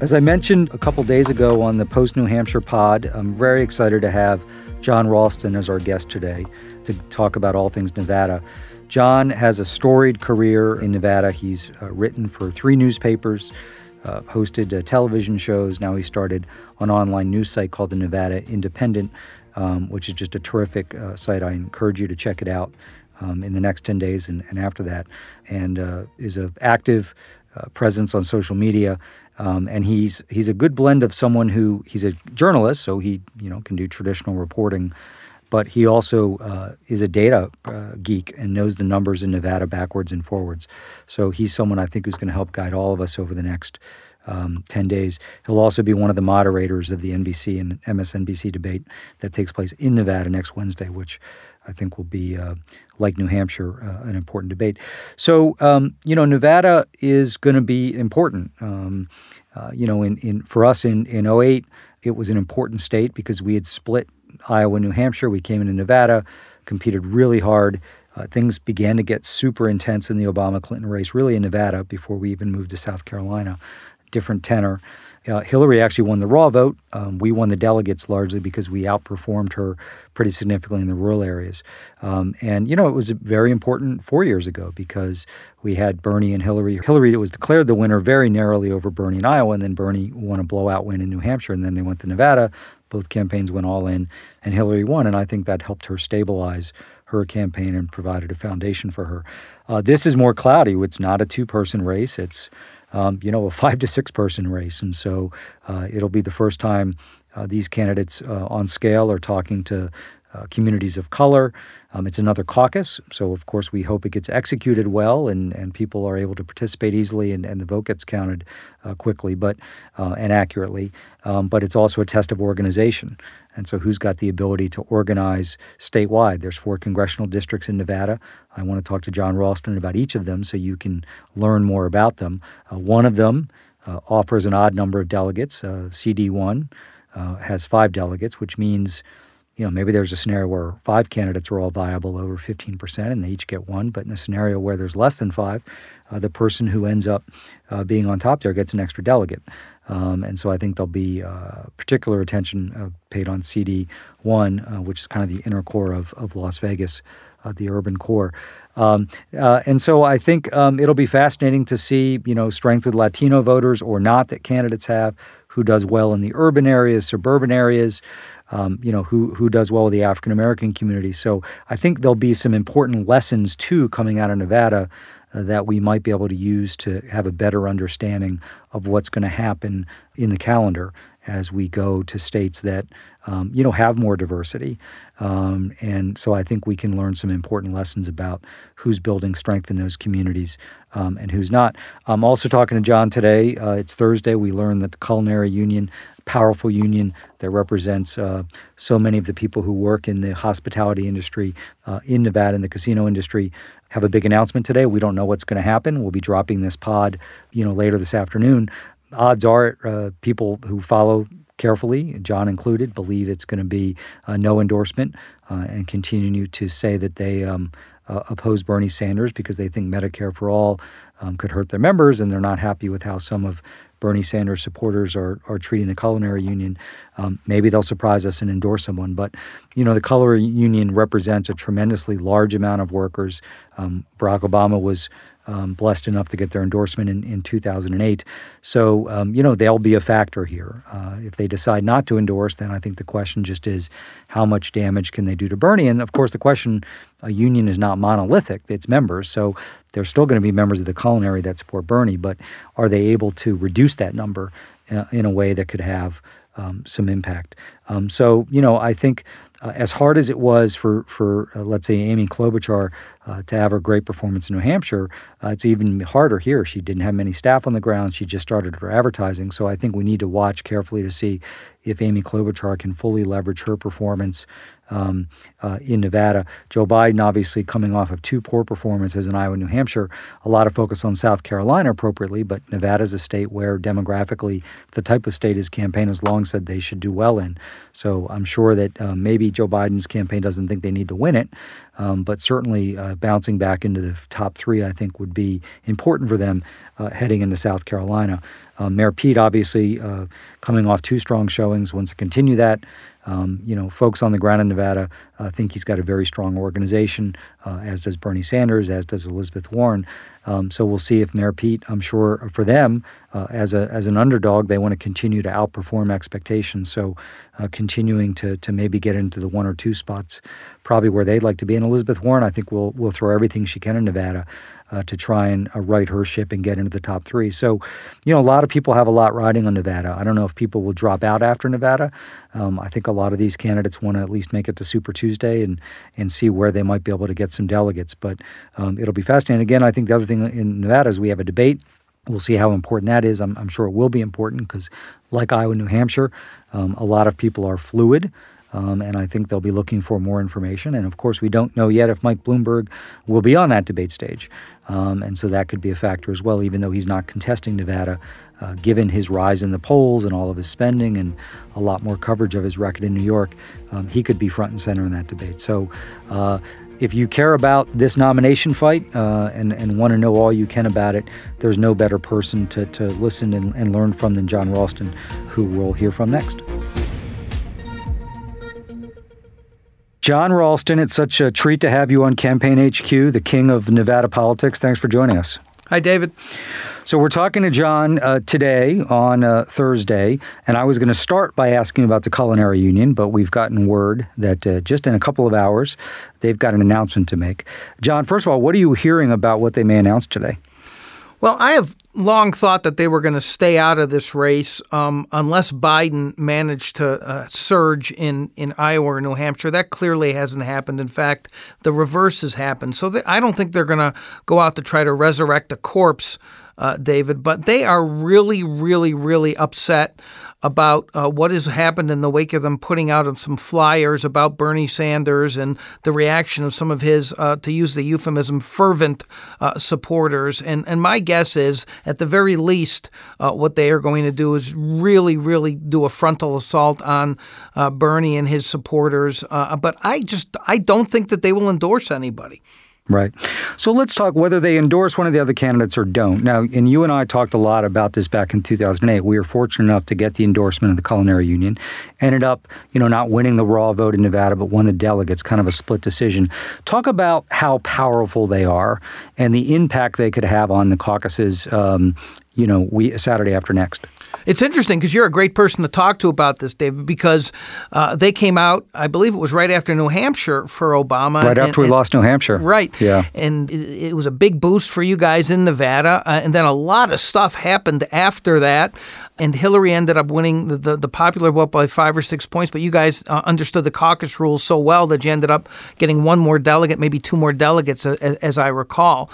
As I mentioned a couple days ago on the Post New Hampshire pod, I'm very excited to have Jon Ralston as our guest today to talk about all things Nevada. Jon has a storied career in Nevada. He's uh, written for three newspapers, uh, hosted uh, television shows. Now he started an online news site called the Nevada Independent, um, which is just a terrific uh, site. I encourage you to check it out um, in the next 10 days and, and after that, and uh, is an active uh, presence on social media. Um, and he's he's a good blend of someone who he's a journalist, so he you know can do traditional reporting, but he also uh, is a data uh, geek and knows the numbers in Nevada backwards and forwards. So he's someone I think who's going to help guide all of us over the next um, 10 days. He'll also be one of the moderators of the NBC and MSNBC debate that takes place in Nevada next Wednesday, which I think will be, uh, like New Hampshire, uh, an important debate. So, um, you know, Nevada is going to be important. Um, uh, you know, in, in for us in, in 08, it was an important state because we had split Iowa and New Hampshire. We came into Nevada, competed really hard. Uh, things began to get super intense in the Obama Clinton race, really in Nevada, before we even moved to South Carolina. Different tenor. Uh, Hillary actually won the raw vote. Um, we won the delegates largely because we outperformed her pretty significantly in the rural areas. Um, and, you know, it was very important four years ago because we had Bernie and Hillary. Hillary was declared the winner very narrowly over Bernie in Iowa, and then Bernie won a blowout win in New Hampshire, and then they went to Nevada. Both campaigns went all in, and Hillary won. And I think that helped her stabilize her campaign and provided a foundation for her. Uh, this is more cloudy. It's not a two person race. It's um, you know, a five to six person race. And so uh, it'll be the first time uh, these candidates uh, on scale are talking to uh, communities of color. Um, it's another caucus, so of course we hope it gets executed well and, and people are able to participate easily and, and the vote gets counted uh, quickly but uh, and accurately. Um, but it's also a test of organization. And so, who's got the ability to organize statewide? There's four congressional districts in Nevada. I want to talk to Jon Ralston about each of them so you can learn more about them. Uh, one of them uh, offers an odd number of delegates. Uh, CD1 uh, has five delegates, which means you know, maybe there's a scenario where five candidates are all viable over 15% and they each get one. But in a scenario where there's less than five, uh, the person who ends up uh, being on top there gets an extra delegate. Um, and so I think there'll be uh, particular attention uh, paid on CD1, uh, which is kind of the inner core of, of Las Vegas, uh, the urban core. Um, and so I think um, it'll be fascinating to see, you know, strength with Latino voters or not that candidates have, who does well in the urban areas, suburban areas um, you know, who who does well with the African American community. So I think there'll be some important lessons too coming out of Nevada uh, that we might be able to use to have a better understanding of what's going to happen in the calendar as we go to states that um, you know have more diversity. Um, and so I think we can learn some important lessons about who's building strength in those communities um, and who's not. I'm also talking to John today. Uh, it's Thursday. We learned that the Culinary Union powerful union that represents uh, so many of the people who work in the hospitality industry uh, in Nevada in the casino industry have a big announcement today. We don't know what's going to happen. We'll be dropping this pod, you know, later this afternoon. Odds are, uh, people who follow carefully, Jon included, believe it's going to be uh, no endorsement uh, and continue to say that they um, uh, oppose Bernie Sanders because they think Medicare for all um, could hurt their members and they're not happy with how some of Bernie Sanders supporters are, are treating the culinary union. Um, maybe they'll surprise us and endorse someone. But, you know, the culinary union represents a tremendously large amount of workers. Um, Barack Obama was um, blessed enough to get their endorsement in, in 2008. So, um, you know, they'll be a factor here. Uh, if they decide not to endorse, then I think the question just is how much damage can they do to Bernie? And of course, the question a union is not monolithic, it's members. So there's still going to be members of the culinary that support Bernie, but are they able to reduce that number uh, in a way that could have um, some impact? Um, so, you know, I think uh, as hard as it was for, for uh, let's say, Amy Klobuchar uh, to have her great performance in New Hampshire, uh, it's even harder here. She didn't have many staff on the ground. She just started her advertising. So I think we need to watch carefully to see if Amy Klobuchar can fully leverage her performance um, uh, in Nevada. Joe Biden, obviously, coming off of two poor performances in Iowa and New Hampshire, a lot of focus on South Carolina appropriately, but Nevada is a state where demographically it's the type of state his campaign has long said they should do well in. So I'm sure that uh, maybe Joe Biden's campaign doesn't think they need to win it, um, but certainly uh, bouncing back into the top three, I think, would be important for them uh, heading into South Carolina. Uh, Mayor Pete, obviously, uh, coming off two strong showings, wants to continue that. Um, you know, folks on the ground in Nevada uh, think he's got a very strong organization, uh, as does Bernie Sanders, as does Elizabeth Warren. Um, so we'll see if Mayor Pete, I'm sure for them, uh, as a as an underdog, they want to continue to outperform expectations. So uh, continuing to to maybe get into the one or two spots, probably where they'd like to be. And Elizabeth Warren, I think, will will throw everything she can in Nevada uh, to try and uh, right her ship and get into the top three. So, you know, a lot of people have a lot riding on Nevada. I don't know if people will drop out after Nevada. Um, I think a lot of these candidates want to at least make it to Super Tuesday and and see where they might be able to get some delegates. But um, it'll be fascinating. Again, I think the other thing in Nevada is we have a debate. We'll see how important that is. I'm, I'm sure it will be important because, like Iowa, and New Hampshire, um, a lot of people are fluid. Um, and I think they'll be looking for more information. And of course, we don't know yet if Mike Bloomberg will be on that debate stage. Um, and so that could be a factor as well, even though he's not contesting Nevada, uh, given his rise in the polls and all of his spending and a lot more coverage of his record in New York. Um, he could be front and center in that debate. So uh, if you care about this nomination fight uh, and, and want to know all you can about it, there's no better person to, to listen and, and learn from than Jon Ralston, who we'll hear from next. Jon Ralston, it's such a treat to have you on Campaign HQ, the king of Nevada politics. Thanks for joining us. Hi, David. So, we're talking to Jon uh, today on uh, Thursday, and I was going to start by asking about the Culinary Union, but we've gotten word that uh, just in a couple of hours, they've got an announcement to make. Jon, first of all, what are you hearing about what they may announce today? Well, I have long thought that they were going to stay out of this race um, unless Biden managed to uh, surge in, in Iowa or New Hampshire. That clearly hasn't happened. In fact, the reverse has happened. So they, I don't think they're going to go out to try to resurrect a corpse, uh, David, but they are really, really, really upset about uh, what has happened in the wake of them putting out of some flyers about Bernie Sanders and the reaction of some of his, uh, to use the euphemism, fervent uh, supporters. And, and my guess is, at the very least, uh, what they are going to do is really, really do a frontal assault on uh, Bernie and his supporters. Uh, but I just I don't think that they will endorse anybody. Right. So let's talk whether they endorse one of the other candidates or don't. Now, and you and I talked a lot about this back in 2008. We were fortunate enough to get the endorsement of the Culinary Union. Ended up, you know, not winning the raw vote in Nevada, but won the delegates, kind of a split decision. Talk about how powerful they are and the impact they could have on the caucuses, um, you know, we Saturday after next. It's interesting because you're a great person to talk to about this, David, because uh, they came out, I believe it was right after New Hampshire for Obama. Right after and, we and, lost New Hampshire. Right. Yeah. And it, it was a big boost for you guys in Nevada. Uh, and then a lot of stuff happened after that. And Hillary ended up winning the, the, the popular vote by five or six points. But you guys uh, understood the caucus rules so well that you ended up getting one more delegate, maybe two more delegates, as, as I recall.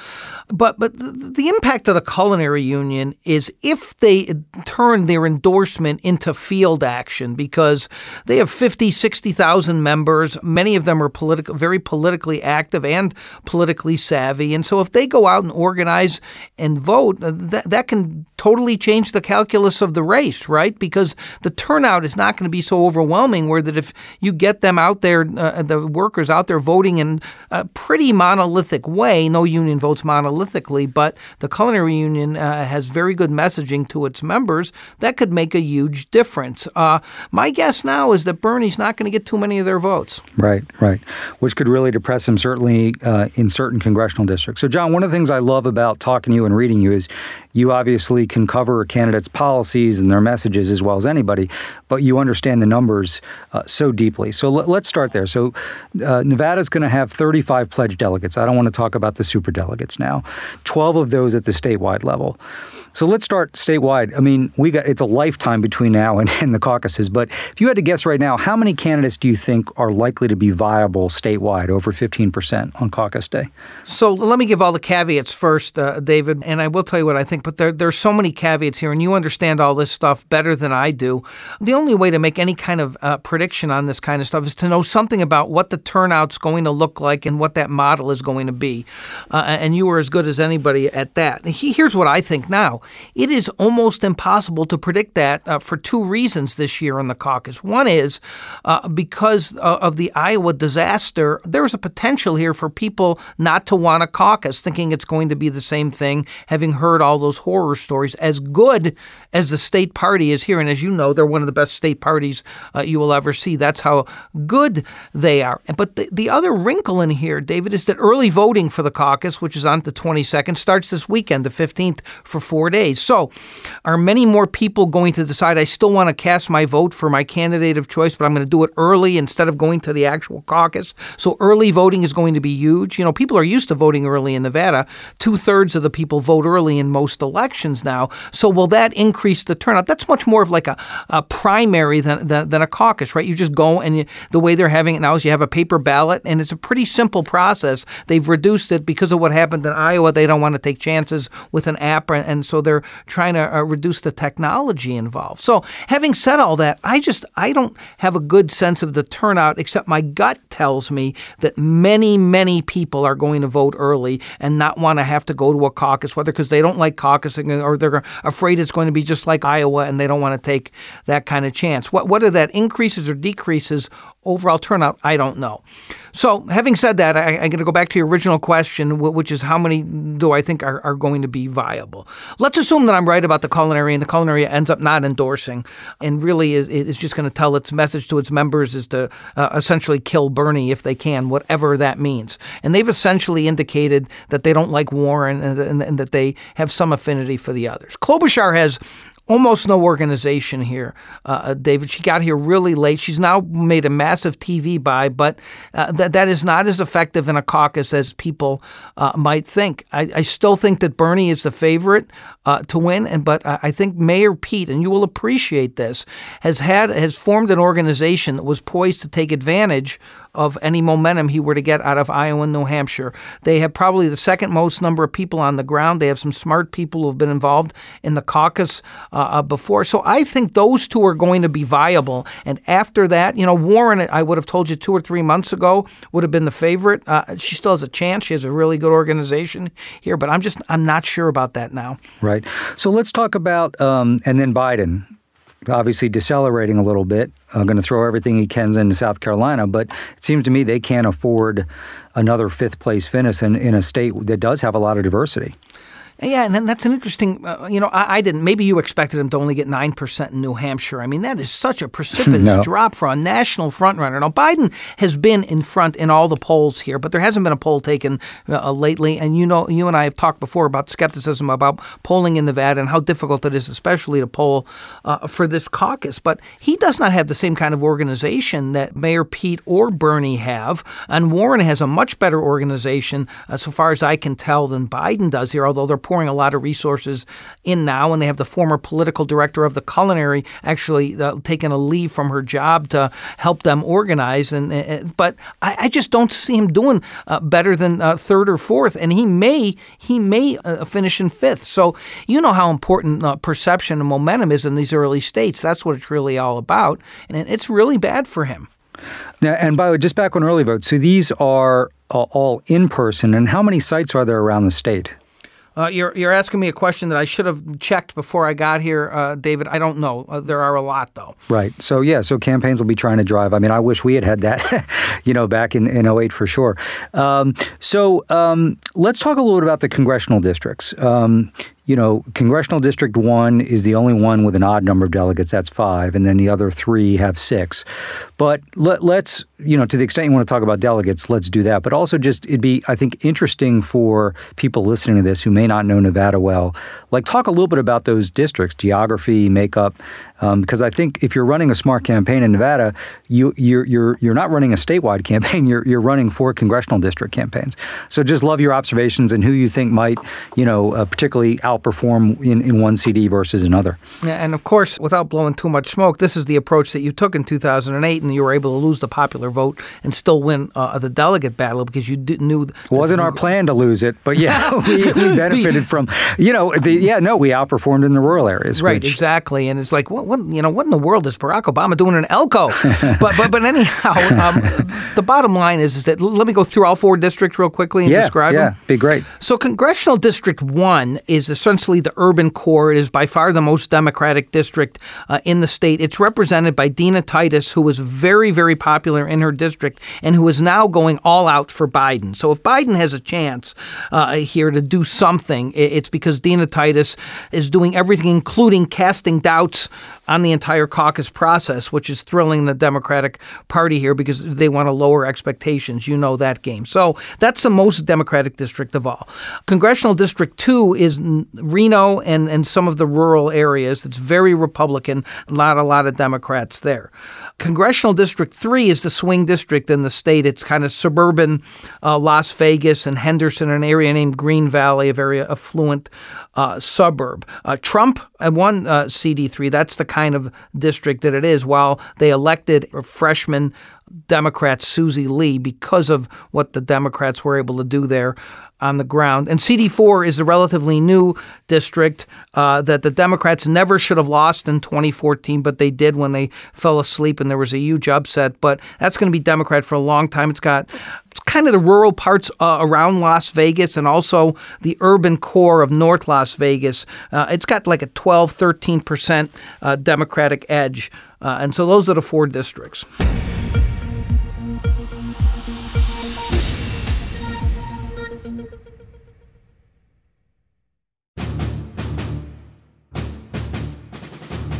But, but the, the impact of the Culinary Union is if they turn their endorsement into field action because they have 50, 60,000 members. Many of them are political, very politically active and politically savvy. And so if they go out and organize and vote, uh, that, that can totally change the calculus of the race, right? Because the turnout is not going to be so overwhelming where that if you get them out there, uh, the workers out there voting in a pretty monolithic way, no union votes monolithically, but the culinary union uh, has very good messaging to its members that could make a huge difference. Uh, my guess now is that Bernie's not going to get too many of their votes. Right, right. Which could really depress him, certainly uh, in certain congressional districts. So, Jon, one of the things I love about talking to you and reading you is you obviously can cover candidates' policies and their messages as well as anybody, but you understand the numbers uh, so deeply. So, l- let's start there. So, uh, Nevada's going to have 35 pledged delegates. I don't want to talk about the super delegates now, 12 of those at the statewide level. So let's start statewide. I mean, we got it's a lifetime between now and, and the caucuses. But if you had to guess right now, how many candidates do you think are likely to be viable statewide, over 15% on caucus day? So let me give all the caveats first, uh, David, and I will tell you what I think. But there, there's so many caveats here, and you understand all this stuff better than I do. The only way to make any kind of uh, prediction on this kind of stuff is to know something about what the turnout's going to look like and what that model is going to be. Uh, and you are as good as anybody at that. Here's what I think now. It is almost impossible to predict that uh, for two reasons this year in the caucus. One is uh, because uh, of the Iowa disaster, there's a potential here for people not to want a caucus, thinking it's going to be the same thing, having heard all those horror stories. As good as the state party is here, and as you know, they're one of the best state parties uh, you will ever see. That's how good they are. But the, the other wrinkle in here, David, is that early voting for the caucus, which is on the 22nd, starts this weekend, the 15th, for four days. So, are many more people going to decide I still want to cast my vote for my candidate of choice, but I'm going to do it early instead of going to the actual caucus? So, early voting is going to be huge. You know, people are used to voting early in Nevada. Two thirds of the people vote early in most elections now. So, will that increase the turnout? That's much more of like a, a primary than, than, than, a caucus, right? You just go and you, the way they're having it now is you have a paper ballot, and it's a pretty simple process. They've reduced it because of what happened in Iowa. They don't want to take chances with an app, and so they're trying to uh, reduce the technology involved. So, having said all that, I just I don't have a good sense of the turnout, except my gut tells me that many many people are going to vote early and not want to have to go to a caucus, whether because they don't like caucusing or they're afraid it's going to be just like Iowa and they don't want to take that kind of chance. What whether that increases or decreases overall turnout, I don't know. So, having said that, I, am going to go back to your original question, which is how many do I think are, are going to be viable? Let's assume that I'm right about the culinary, and the culinary ends up not endorsing, and really is, is just going to tell its message to its members is to uh, essentially kill Bernie if they can, whatever that means. And they've essentially indicated that they don't like Warren and, and, and that they have some affinity for the others. Klobuchar has almost no organization here, uh, uh, David. She got here really late. She's now made a massive TV buy, but uh, that is not as effective in a caucus as people uh, might think. I, I, still think that Bernie is the favorite uh, to win, and but I think Mayor Pete, and you will appreciate this, has had has formed an organization that was poised to take advantage of any momentum he were to get out of Iowa and New Hampshire. They have probably the second most number of people on the ground. They have some smart people who have been involved in the caucus uh, uh, before. So I think those two are going to be viable. And after that, you know, Warren, I would have told you two or three months ago, would have been the favorite. Uh, she still has a chance. She has a really good organization here, but I'm just, I'm not sure about that now. Right. So let's talk about, um, and then Biden obviously decelerating a little bit, uh, going to throw everything he can into South Carolina. But it seems to me they can't afford another fifth place finish in, in a state that does have a lot of diversity. Yeah, and then that's an interesting. Uh, you know, I, I, didn't. Maybe you expected him to only get nine percent in New Hampshire. I mean, that is such a precipitous no. drop for a national frontrunner. Now, Biden has been in front in all the polls here, but there hasn't been a poll taken uh, lately. And you know, you and I have talked before about skepticism about polling in Nevada and how difficult it is, especially to poll uh, for this caucus. But he does not have the same kind of organization that Mayor Pete or Bernie have, and Warren has a much better organization, uh, so far as I can tell, than Biden does here. Although they're pouring a lot of resources in now, and they have the former political director of the culinary actually uh, taking a leave from her job to help them organize. And uh, but I, I, just don't see him doing uh, better than uh, third or fourth, and he may he may uh, finish in fifth. So you know how important uh, perception and momentum is in these early states. That's what it's really all about, and it's really bad for him. Now, and by the way, just back on early votes, so these are all in person, and how many sites are there around the state? Uh, you're you're asking me a question that I should have checked before I got here, uh, David. I don't know. Uh, there are a lot, though. Right. So yeah. So campaigns will be trying to drive. I mean, I wish we had had that, you know, back in in 08 for sure. Um, so um, let's talk a little bit about the congressional districts. Um, you know, Congressional District 1 is the only one with an odd number of delegates, that's five, and then the other three have six. But let, us you know, to the extent you want to talk about delegates, let's do that. But also, just it'd be, I think, interesting for people listening to this who may not know Nevada well, like talk a little bit about those districts, geography, makeup, um, because I think if you're running a smart campaign in Nevada, you, you're you're you're not running a statewide campaign. You're you're running four congressional district campaigns. So just love your observations and who you think might, you know, uh, particularly out outperform in, in one CD versus another. And of course, without blowing too much smoke, this is the approach that you took in 2008, and you were able to lose the popular vote and still win uh, the delegate battle because you did, knew. It wasn't our plan to lose it, but yeah, we, we, benefited from. You know, the, yeah, no, we outperformed in the rural areas. Right, which, exactly. And it's like, what, what, you know, what in the world is Barack Obama doing in Elko? but, but, but anyhow, um, the bottom line is, is that let me go through all four districts real quickly and yeah, describe yeah, them. Yeah, be great. So, Congressional District 1 is essentially the urban core. It is by far the most Democratic district uh, in the state. It's represented by Dina Titus, who was very, very popular in her district and who is now going all out for Biden. So, if Biden has a chance uh, here to do something, it's because Dina Titus is doing everything, including casting doubts on the entire caucus process, which is thrilling the Democratic Party here because they want to lower expectations. You know that game. So that's the most Democratic district of all. Congressional District 2 is Reno and, and some of the rural areas. It's very Republican, not a lot of Democrats there. Congressional District 3 is the swing district in the state. It's kind of suburban uh, Las Vegas and Henderson, an area named Green Valley, a very affluent uh, suburb. Uh, Trump won uh, CD3. That's the kind of district that it is, while they elected freshman Democrat Susie Lee because of what the Democrats were able to do there on the ground. And CD4 is a relatively new district uh, that the Democrats never should have lost in 2014, but they did when they fell asleep and there was a huge upset. But that's going to be Democrat for a long time. It's got kind of the rural parts uh, around Las Vegas and also the urban core of North Las Vegas. Uh, it's got like a 12, 13% uh, Democratic edge. Uh, and so those are the four districts.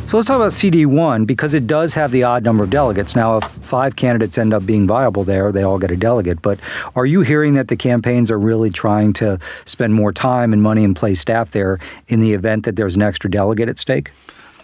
So let's talk about CD1 because it does have the odd number of delegates. Now, if five candidates end up being viable there, they all get a delegate. But are you hearing that the campaigns are really trying to spend more time and money and place staff there in the event that there's an extra delegate at stake?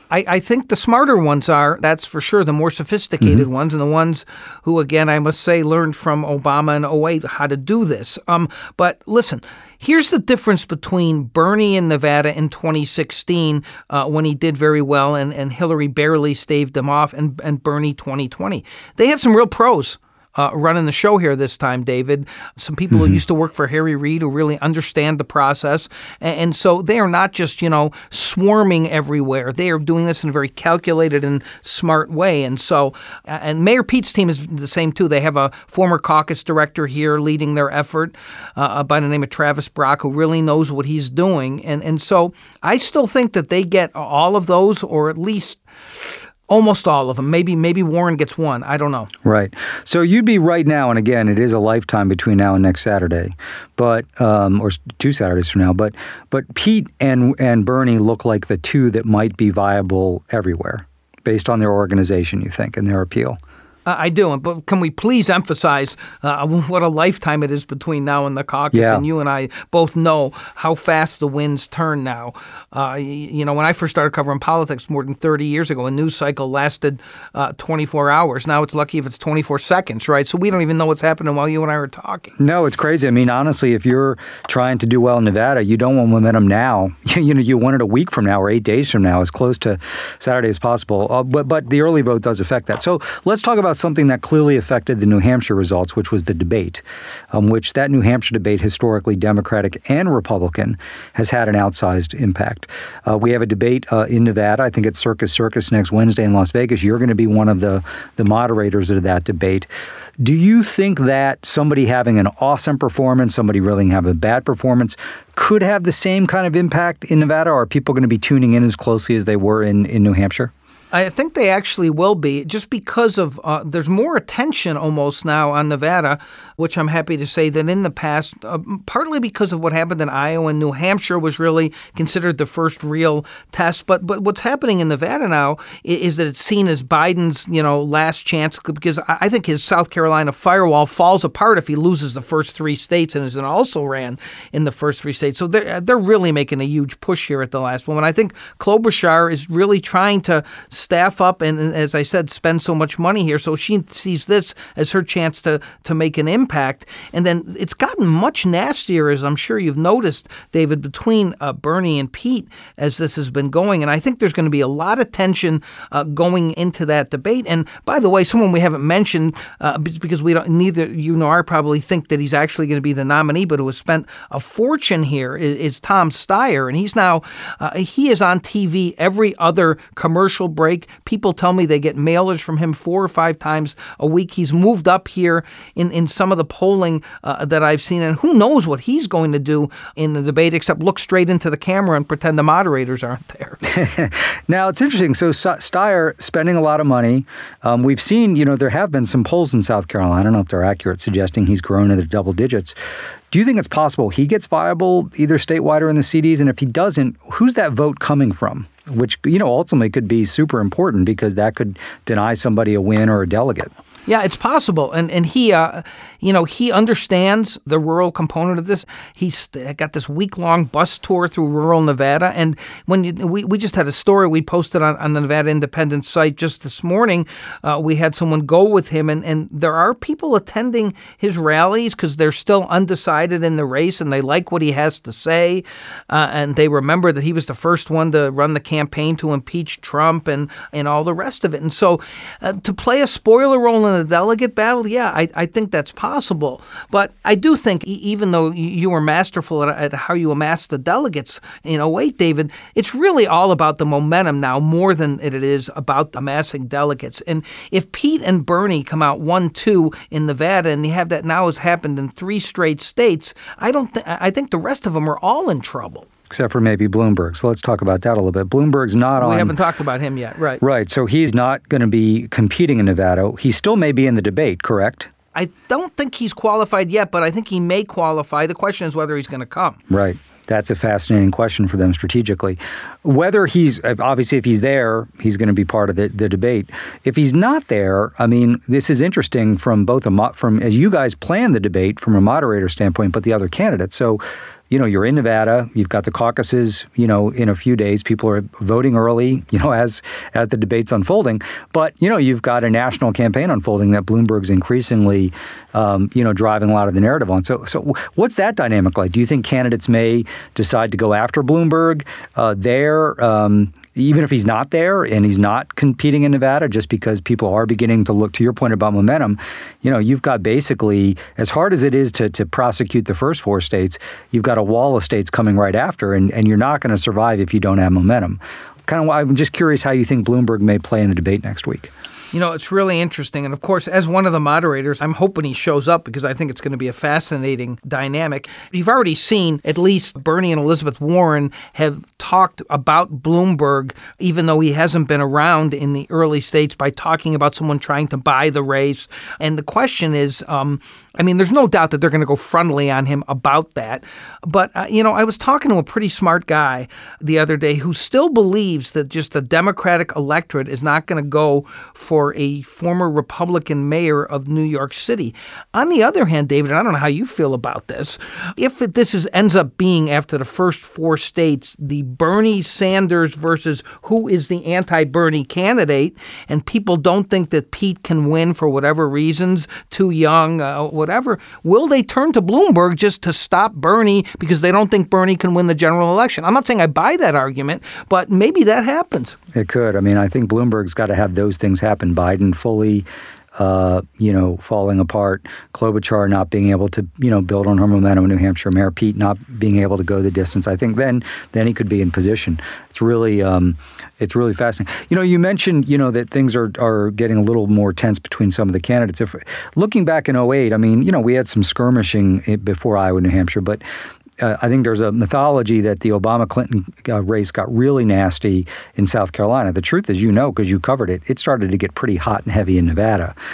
I, I, think the smarter ones are, that's for sure, the more sophisticated mm-hmm. ones, and the ones who, again, I must say, learned from Obama and 08 how to do this. Um, but listen, Here's the difference between Bernie in Nevada in 2016 uh, when he did very well and, and Hillary barely staved him off, and, and Bernie 2020. They have some real pros uh, running the show here this time, David. Some people mm-hmm. who used to work for Harry Reid who really understand the process. And, and, so they are not just, you know, swarming everywhere. They are doing this in a very calculated and smart way. And so, and Mayor Pete's team is the same too. They have a former caucus director here leading their effort uh, by the name of Travis Brock, who really knows what he's doing. And, and so I still think that they get all of those, or at least Almost all of them. Maybe maybe Warren gets one. I don't know. Right. So you'd be right now, and again, it is a lifetime between now and next Saturday, but um, or two Saturdays from now. But but Pete and and Bernie look like the two that might be viable everywhere, based on their organization. You think and their appeal. Uh, I do, but can we please emphasize uh, what a lifetime it is between now and the caucus? Yeah. And you and I both know how fast the winds turn now. Uh, you know, when I first started covering politics more than 30 years ago, a news cycle lasted uh, 24 hours. Now it's lucky if it's 24 seconds, right? So we don't even know what's happening while you and I are talking. No, it's crazy. I mean, honestly, if you're trying to do well in Nevada, you don't want momentum now. you know, you want it a week from now or eight days from now, as close to Saturday as possible. Uh, but but the early vote does affect that. So let's talk about about something that clearly affected the New Hampshire results, which was the debate, um, which that New Hampshire debate, historically Democratic and Republican, has had an outsized impact. Uh, we have a debate uh, in Nevada. I think it's Circus Circus next Wednesday in Las Vegas. You're going to be one of the, the moderators of that debate. Do you think that somebody having an awesome performance, somebody really having a bad performance, could have the same kind of impact in Nevada? Or are people going to be tuning in as closely as they were in, in New Hampshire? I think they actually will be, just because of uh, there's more attention almost now on Nevada, which I'm happy to say that in the past. Uh, partly because of what happened in Iowa and New Hampshire was really considered the first real test. But but what's happening in Nevada now is, is that it's seen as Biden's you know last chance because I think his South Carolina firewall falls apart if he loses the first three states and is also ran in the first three states. So they're they're really making a huge push here at the last moment. I think Klobuchar is really trying to staff up and, as I said, spend so much money here. So she sees this as her chance to, to make an impact. And then it's gotten much nastier, as I'm sure you've noticed, David, between uh, Bernie and Pete as this has been going. And I think there's going to be a lot of tension uh, going into that debate. And by the way, someone we haven't mentioned, uh, because we don't, neither you nor I probably think that he's actually going to be the nominee, but who has spent a fortune here is, is Tom Steyer. And he's now, uh, he is on TV every other commercial break. People tell me they get mailers from him four or five times a week. He's moved up here in, in some of the polling uh, that I've seen. And who knows what he's going to do in the debate except look straight into the camera and pretend the moderators aren't there. now, it's interesting. So, Steyer spending a lot of money. Um, we've seen, you know, there have been some polls in South Carolina. I don't know if they're accurate, suggesting he's grown into double digits. Do you think it's possible he gets viable either statewide or in the CDs? And if he doesn't, who's that vote coming from? Which, you know, ultimately could be super important because that could deny somebody a win or a delegate. Yeah, it's possible, and and he, uh, you know, he understands the rural component of this. He's got this week long bus tour through rural Nevada, and when you, we we just had a story we posted on, on the Nevada Independent site just this morning. Uh, we had someone go with him, and and there are people attending his rallies because they're still undecided in the race, and they like what he has to say, uh, and they remember that he was the first one to run the campaign to impeach Trump and and all the rest of it, and so uh, to play a spoiler role in in a delegate battle, yeah, I, I think that's possible. But I do think, even though you were masterful at, at how you amassed the delegates in 08, David, it's really all about the momentum now more than it is about amassing delegates. And if Pete and Bernie come out 1 2 in Nevada, and you have that now has happened in three straight states, I don't. Th- I think the rest of them are all in trouble except for maybe Bloomberg. So let's talk about that a little bit. Bloomberg's not we on. We haven't talked about him yet, right? Right. So he's not going to be competing in Nevada. He still may be in the debate, correct? I don't think he's qualified yet, but I think he may qualify. The question is whether he's going to come. Right. That's a fascinating question for them strategically. Whether he's obviously if he's there, he's going to be part of the, the debate. If he's not there, I mean, this is interesting from both a from as you guys plan the debate from a moderator standpoint, but the other candidates. So you know, you're in Nevada, you've got the caucuses, you know, in a few days. People are voting early, you know, as as the debate's unfolding. But, you know, you've got a national campaign unfolding that Bloomberg's increasingly, um, you know, driving a lot of the narrative on. So, so what's that dynamic like? Do you think candidates may decide to go after Bloomberg uh, there? Um, even if he's not there and he's not competing in Nevada, just because people are beginning to look to your point about momentum, you know, you've got basically, as hard as it is to, to prosecute the first four states, you've got a wall of states coming right after, and, and you're not going to survive if you don't have momentum. Kind of, I'm just curious how you think Bloomberg may play in the debate next week. You know, it's really interesting. And of course, as one of the moderators, I'm hoping he shows up because I think it's going to be a fascinating dynamic. You've already seen at least Bernie and Elizabeth Warren have talked about Bloomberg, even though he hasn't been around in the early states, by talking about someone trying to buy the race. And the question is, um, I mean, there's no doubt that they're going to go frontally on him about that. But, uh, you know, I was talking to a pretty smart guy the other day who still believes that just the Democratic electorate is not going to go for a former Republican mayor of New York City. On the other hand, David, I don't know how you feel about this. If this is, ends up being, after the first four states, the Bernie Sanders versus who is the anti Bernie candidate, and people don't think that Pete can win for whatever reasons, too young, uh, whatever. Will they turn to Bloomberg just to stop Bernie because they don't think Bernie can win the general election? I'm not saying I buy that argument, but maybe that happens. It could. I mean, I think Bloomberg's got to have those things happen. Biden fully uh, you know, falling apart, Klobuchar not being able to, you know, build on her momentum in New Hampshire, Mayor Pete not being able to go the distance. I think then then he could be in position. It's really um, it's really fascinating. You know, you mentioned, you know, that things are are getting a little more tense between some of the candidates. If looking back in 08, I mean, you know, we had some skirmishing before Iowa, New Hampshire, but uh, I think there's a mythology that the Obama Clinton uh, race got really nasty in South Carolina. The truth is, you know, because you covered it, it started to get pretty hot and heavy in Nevada.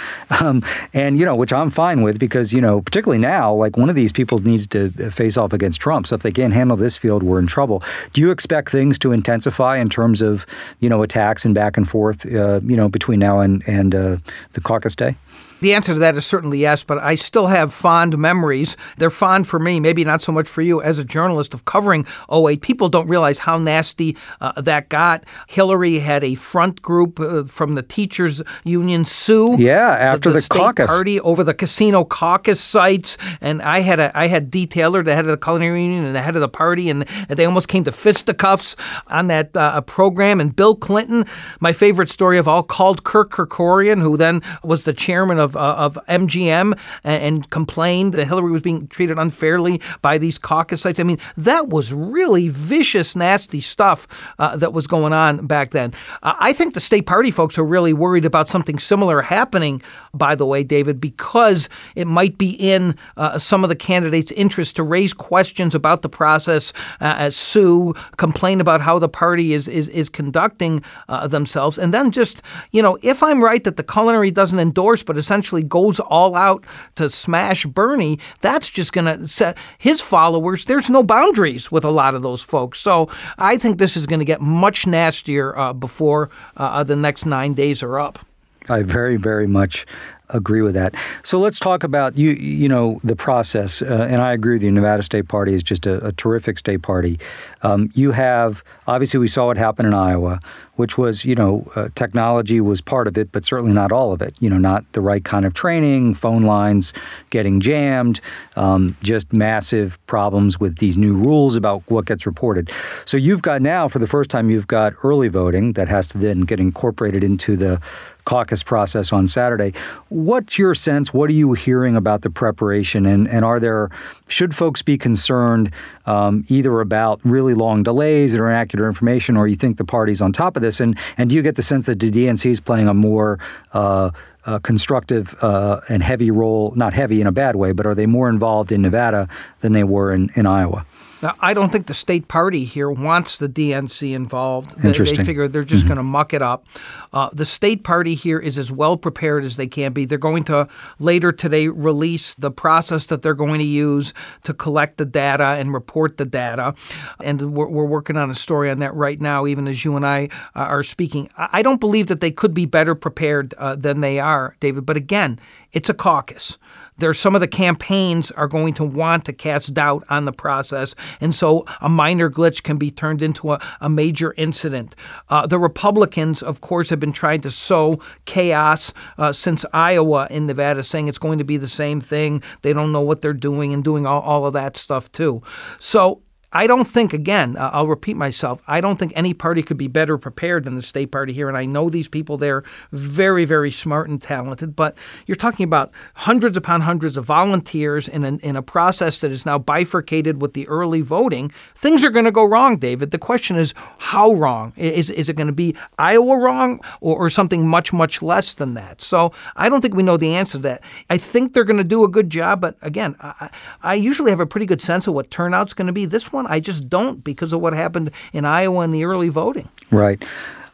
Um, and, you know, which I'm fine with because, you know, particularly now, like one of these people needs to face off against Trump. So if they can't handle this field, we're in trouble. Do you expect things to intensify in terms of, you know, attacks and back and forth, uh, you know, between now and, and uh, the caucus day? The answer to that is certainly yes, but I still have fond memories. They're fond for me, maybe not so much for you as a journalist of covering 08. People don't realize how nasty uh, that got. Hillary had a front group uh, from the teachers union sue. Yeah, after the, the, state caucus. party over the casino caucus sites, and I had a I had D. Taylor, the head of the culinary union, and the head of the party, and they almost came to fisticuffs on that uh, program. And Bill Clinton, my favorite story of all, called Kirk Kerkorian, who then was the chairman of of, uh, of MGM and, complained that Hillary was being treated unfairly by these caucus sites. I mean, that was really vicious, nasty stuff uh, that was going on back then. Uh, I think the state party folks are really worried about something similar happening, by the way, David, because it might be in uh, some of the candidates' interest to raise questions about the process, uh, sue, complain about how the party is, is, is conducting uh, themselves. And then just, you know, if I'm right that the culinary doesn't endorse, but essentially essentially goes all out to smash Bernie, that's just going to set his followers. There's no boundaries with a lot of those folks. So I think this is going to get much nastier uh, before uh, the next nine days are up. I very, very much agree with that. So let's talk about you. You know the process, uh, and I agree with you. Nevada State Party is just a, a terrific state party. Um, you have obviously we saw what happened in Iowa, which was you know uh, technology was part of it, but certainly not all of it. You know, not the right kind of training, phone lines getting jammed, um, just massive problems with these new rules about what gets reported. So you've got now for the first time you've got early voting that has to then get incorporated into the caucus process on Saturday. What's your sense? What are you hearing about the preparation? And, and are there, should folks be concerned um, either about really long delays or inaccurate information, or you think the party's on top of this? And, and do you get the sense that the DNC is playing a more uh, uh, constructive uh, and heavy role, not heavy in a bad way, but are they more involved in Nevada than they were in, in Iowa? Now, I don't think the state party here wants the DNC involved. They, they figure they're just mm-hmm. going to muck it up. Uh, the state party here is as well prepared as they can be. They're going to later today release the process that they're going to use to collect the data and report the data. And we're, we're working on a story on that right now, even as you and I uh, are speaking. I don't believe that they could be better prepared uh, than they are, David. But again, it's a caucus there's some of the campaigns are going to want to cast doubt on the process, and so a minor glitch can be turned into a, a major incident. Uh, the Republicans, of course, have been trying to sow chaos uh, since Iowa in Nevada, saying it's going to be the same thing. They don't know what they're doing and doing all, all of that stuff too. So I don't think, again, I'll repeat myself, I don't think any party could be better prepared than the state party here. And I know these people, they're very, very smart and talented, but you're talking about hundreds upon hundreds of volunteers in, an, in a process that is now bifurcated with the early voting. Things are going to go wrong, David. The question is, how wrong? Is, is it going to be Iowa wrong or, or something much, much less than that? So I don't think we know the answer to that. I think they're going to do a good job, but again, I, I usually have a pretty good sense of what turnout's going to be. This one, one. I just don't because of what happened in Iowa in the early voting. Right.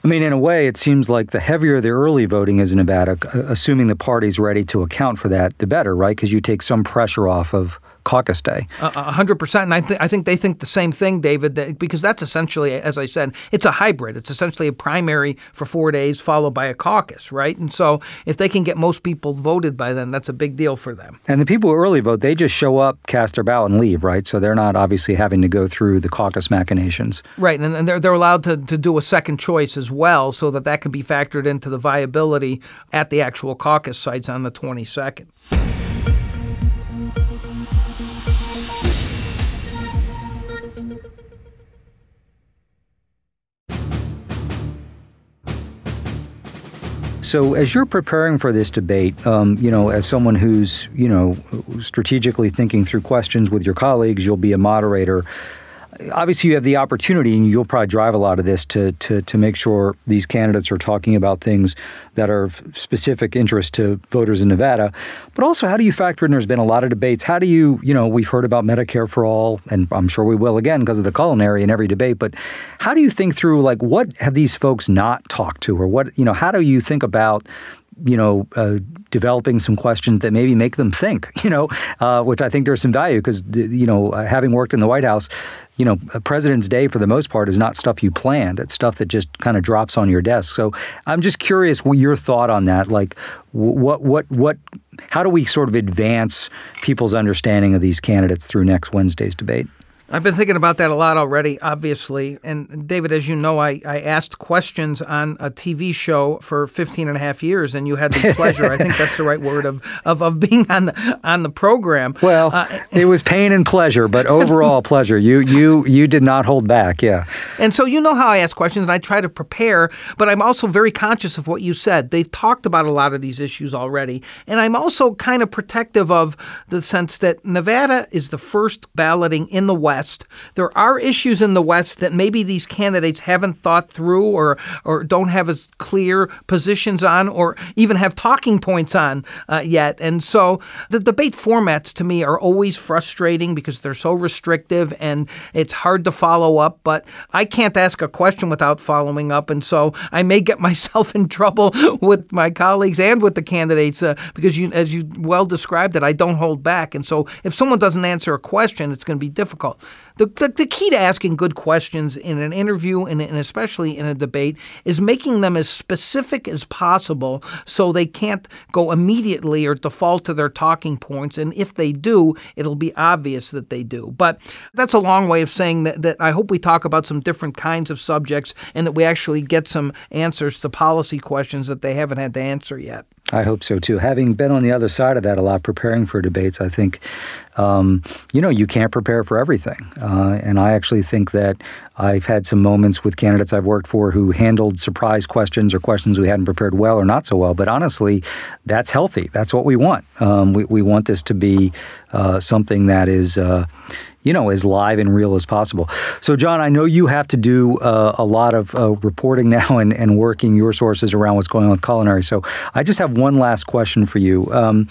I mean, in a way, it seems like the heavier the early voting is in Nevada, uh, assuming the party's ready to account for that, the better, right? Because you take some pressure off of caucus day. A hundred percent, and I think I think they think the same thing, David. That, because that's essentially, as I said, it's a hybrid. It's essentially a primary for four days followed by a caucus, right? And so if they can get most people voted by then, that's a big deal for them. And the people who early vote, they just show up, cast their ballot, and leave, right? So they're not obviously having to go through the caucus machinations, right? And they're they're allowed to to do a second choice as well, so that that can be factored into the viability at the actual caucus sites on the twenty second. So, as you're preparing for this debate, um, you know, as someone who's, you know, strategically thinking through questions with your colleagues, you'll be a moderator obviously you have the opportunity, and you'll probably drive a lot of this to to to make sure these candidates are talking about things that are of specific interest to voters in Nevada. But also, how do you factor in? There's been a lot of debates. How do you, you know, we've heard about Medicare for all, and I'm sure we will again because of the culinary in every debate. But how do you think through like what have these folks not talked to, or what you know? How do you think about you know, uh, developing some questions that maybe make them think, you know, uh, which I think there's some value because, you know, having worked in the White House, you know, President's Day for the most part is not stuff you planned. It's stuff that just kind of drops on your desk. So I'm just curious what your thought on that. Like, what, what, what, how do we sort of advance people's understanding of these candidates through next Wednesday's debate? I've been thinking about that a lot already, obviously. And David, as you know, I, I asked questions on a TV show for 15 and a half years, and you had the pleasure, I think that's the right word, of, of, of being on the, on the program. Well, uh, it was pain and pleasure, but overall pleasure. You, you, you did not hold back, yeah. And so you know how I ask questions, and I try to prepare, but I'm also very conscious of what you said. They've talked about a lot of these issues already. And I'm also kind of protective of the sense that Nevada is the first balloting in the West West. There are issues in the West that maybe these candidates haven't thought through or, or don't have as clear positions on or even have talking points on uh, yet. And so the debate formats to me are always frustrating because they're so restrictive and it's hard to follow up. But I can't ask a question without following up. And so I may get myself in trouble with my colleagues and with the candidates uh, because, you, as you well described it, I don't hold back. And so if someone doesn't answer a question, it's going to be difficult. The, the, the, key to asking good questions in an interview and, and, especially in a debate is making them as specific as possible so they can't go immediately or default to their talking points. And if they do, it'll be obvious that they do. But that's a long way of saying that, that I hope we talk about some different kinds of subjects and that we actually get some answers to policy questions that they haven't had to answer yet. I hope so too. Having been on the other side of that a lot, preparing for debates, I think, um, you know, you can't prepare for everything. Uh, and I actually think that I've had some moments with candidates I've worked for who handled surprise questions or questions we hadn't prepared well or not so well. But honestly, that's healthy. That's what we want. Um, we, we want this to be uh, something that is, uh, you know, as live and real as possible. So, Jon, I know you have to do uh, a lot of uh, reporting now and, and working your sources around what's going on with culinary. So, I just have one last question for you. Um,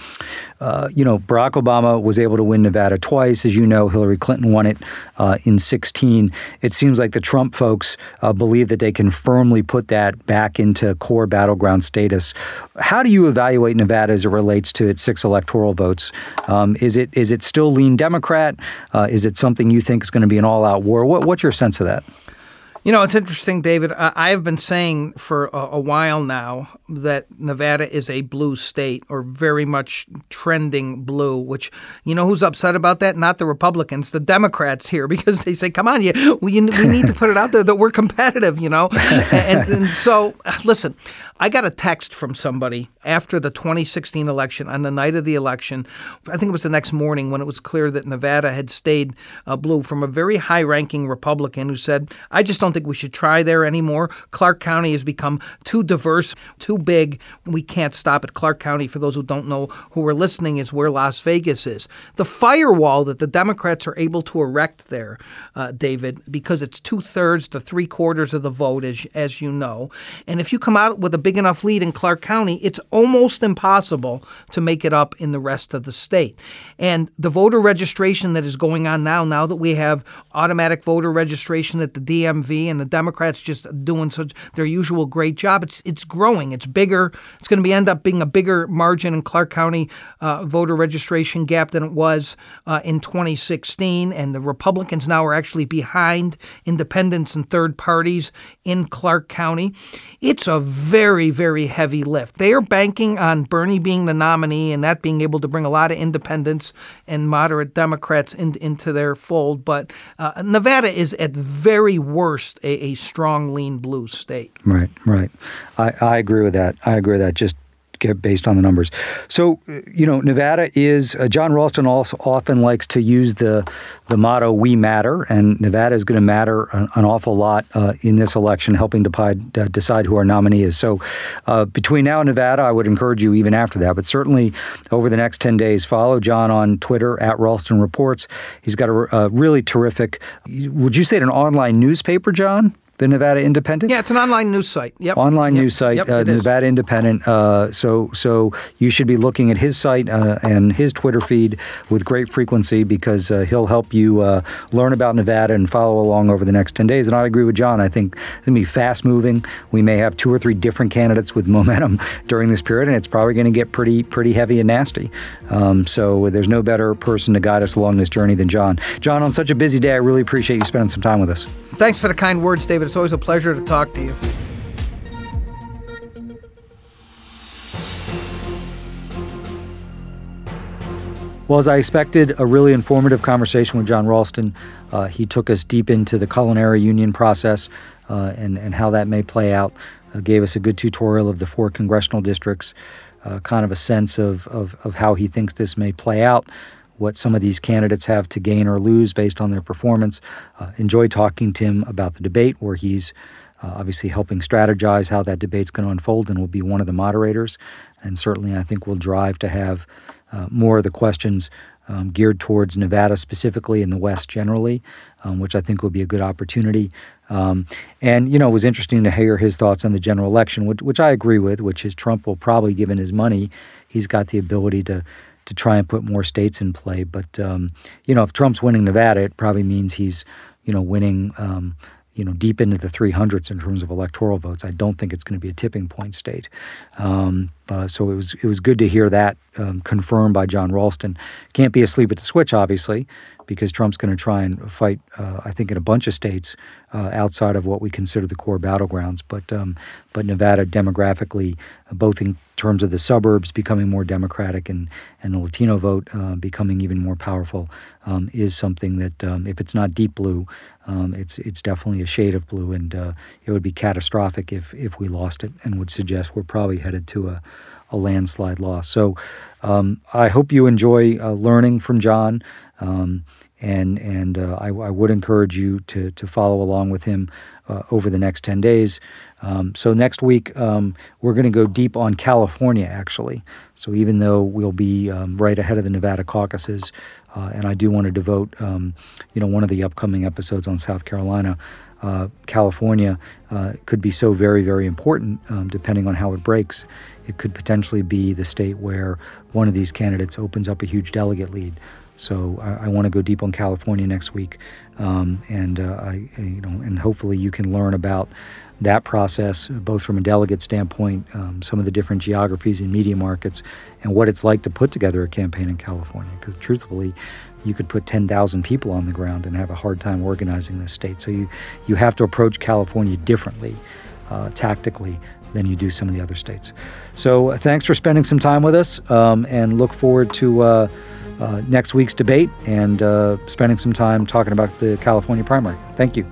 uh, you know, Barack Obama was able to win Nevada twice. As you know, Hillary Clinton won it uh, in 16. It seems like the Trump folks uh, believe that they can firmly put that back into core battleground status. How do you evaluate Nevada as it relates to its six electoral votes? Um, is it is it still lean Democrat? Uh, is it something you think is going to be an all out war? What, what's your sense of that? You know, it's interesting, David. I have been saying for a, while now that Nevada is a blue state or very much trending blue, which, you know, who's upset about that? Not the Republicans, the Democrats here, because they say, come on, you, we, we need to put it out there that we're competitive, you know? and, and so, listen, I got a text from somebody after the 2016 election, on the night of the election. I think it was the next morning when it was clear that Nevada had stayed uh, blue from a very high ranking Republican who said, I just don't think we should try there anymore. Clark County has become too diverse, too big. We can't stop at Clark County. For those who don't know who are listening, is where Las Vegas is. The firewall that the Democrats are able to erect there, uh, David, because it's two thirds to three quarters of the vote, as, as you know. And if you come out with a big enough lead in Clark County, it's almost impossible to make it up in the rest of the state. And the voter registration that is going on now, now that we have automatic voter registration at the DMV and the Democrats just doing such their usual great job. It's it's growing. It's bigger. It's going to be end up being a bigger margin in Clark County uh, voter registration gap than it was uh, in 2016. And the Republicans now are actually behind independents and third parties in Clark County. It's a very very heavy lift. They are banking on Bernie being the nominee and that being able to bring a lot of independents and moderate Democrats in, into their fold. But uh, Nevada is at very worst a, a strong lean blue state. Right, right. I, I agree with that. I agree with that. Just based on the numbers. So, you know, Nevada is uh, Jon Ralston also often likes to use the the motto "We matter," and Nevada is going to matter an, an, awful lot uh, in this election, helping to uh, decide who our nominee is. So, uh, between now and Nevada, I would encourage you even after that, but certainly over the next ten days, follow Jon on Twitter at Ralston Reports. He's got a, a really terrific. Would you say an online newspaper, Jon? The Nevada Independent? Yeah, it's an online news site. Yep. Online Yep. news site, Yep, uh, it is. Nevada Independent. Uh, so, so you should be looking at his site uh, and his Twitter feed with great frequency because uh, he'll help you uh, learn about Nevada and follow along over the next ten days. And I agree with Jon. I think it's gonna be fast moving. We may have two or three different candidates with momentum during this period, and it's probably going to get pretty, pretty heavy and nasty. Um, so, there's no better person to guide us along this journey than Jon. Jon, on such a busy day, I really appreciate you spending some time with us. Thanks for the kind words, David. It's always a pleasure to talk to you. Well, as I expected, a really informative conversation with Jon Ralston. Uh, he took us deep into the culinary union process uh, and, and how that may play out. Uh, gave us a good tutorial of the four congressional districts, uh, kind of a sense of, of, of how he thinks this may play out, what some of these candidates have to gain or lose based on their performance. Uh, enjoyed talking to him about the debate, where he's uh, obviously helping strategize how that debate's going to unfold and will be one of the moderators. And certainly, I think we'll drive to have uh, more of the questions um, geared towards Nevada specifically and the West generally, um, which I think will be a good opportunity. Um, and, you know, it was interesting to hear his thoughts on the general election, which, which I agree with, which is Trump will probably, given his money, he's got the ability to to try and put more states in play. But, um, you know, if Trump's winning Nevada, it probably means he's, you know, winning um, you know, deep into the 300s in terms of electoral votes. I don't think it's going to be a tipping point state. Um, uh, so it was it was good to hear that um, confirmed by Jon Ralston. Can't be asleep at the switch, obviously, because Trump's going to try and fight. Uh, I think in a bunch of states uh, outside of what we consider the core battlegrounds. But um, but Nevada demographically, both in terms of the suburbs becoming more democratic and and the Latino vote uh, becoming even more powerful, um, is something that um, if it's not deep blue, um, it's it's definitely a shade of blue, and uh, it would be catastrophic if if we lost it, and would suggest we're probably headed to a a landslide loss. So um, I hope you enjoy uh, learning from Jon, um, and and uh, I, I, would encourage you to to follow along with him uh, over the next ten days. Um, so next week um, we're going to go deep on California, actually. So even though we'll be um, right ahead of the Nevada caucuses, uh, and I do want to devote um, you know one of the upcoming episodes on South Carolina. Uh, California uh, could be so very, very important um, depending on how it breaks. It could potentially be the state where one of these candidates opens up a huge delegate lead. So I, I want to go deep on California next week, um, and uh, I, you know, and hopefully you can learn about that process, both from a delegate standpoint, um, some of the different geographies and media markets, and what it's like to put together a campaign in California. Because truthfully, you could put 10,000 people on the ground and have a hard time organizing this state. So you, you have to approach California differently, uh, tactically, than you do some of the other states. So uh, thanks for spending some time with us um, and look forward to uh, uh, next week's debate and uh, spending some time talking about the California primary. Thank you.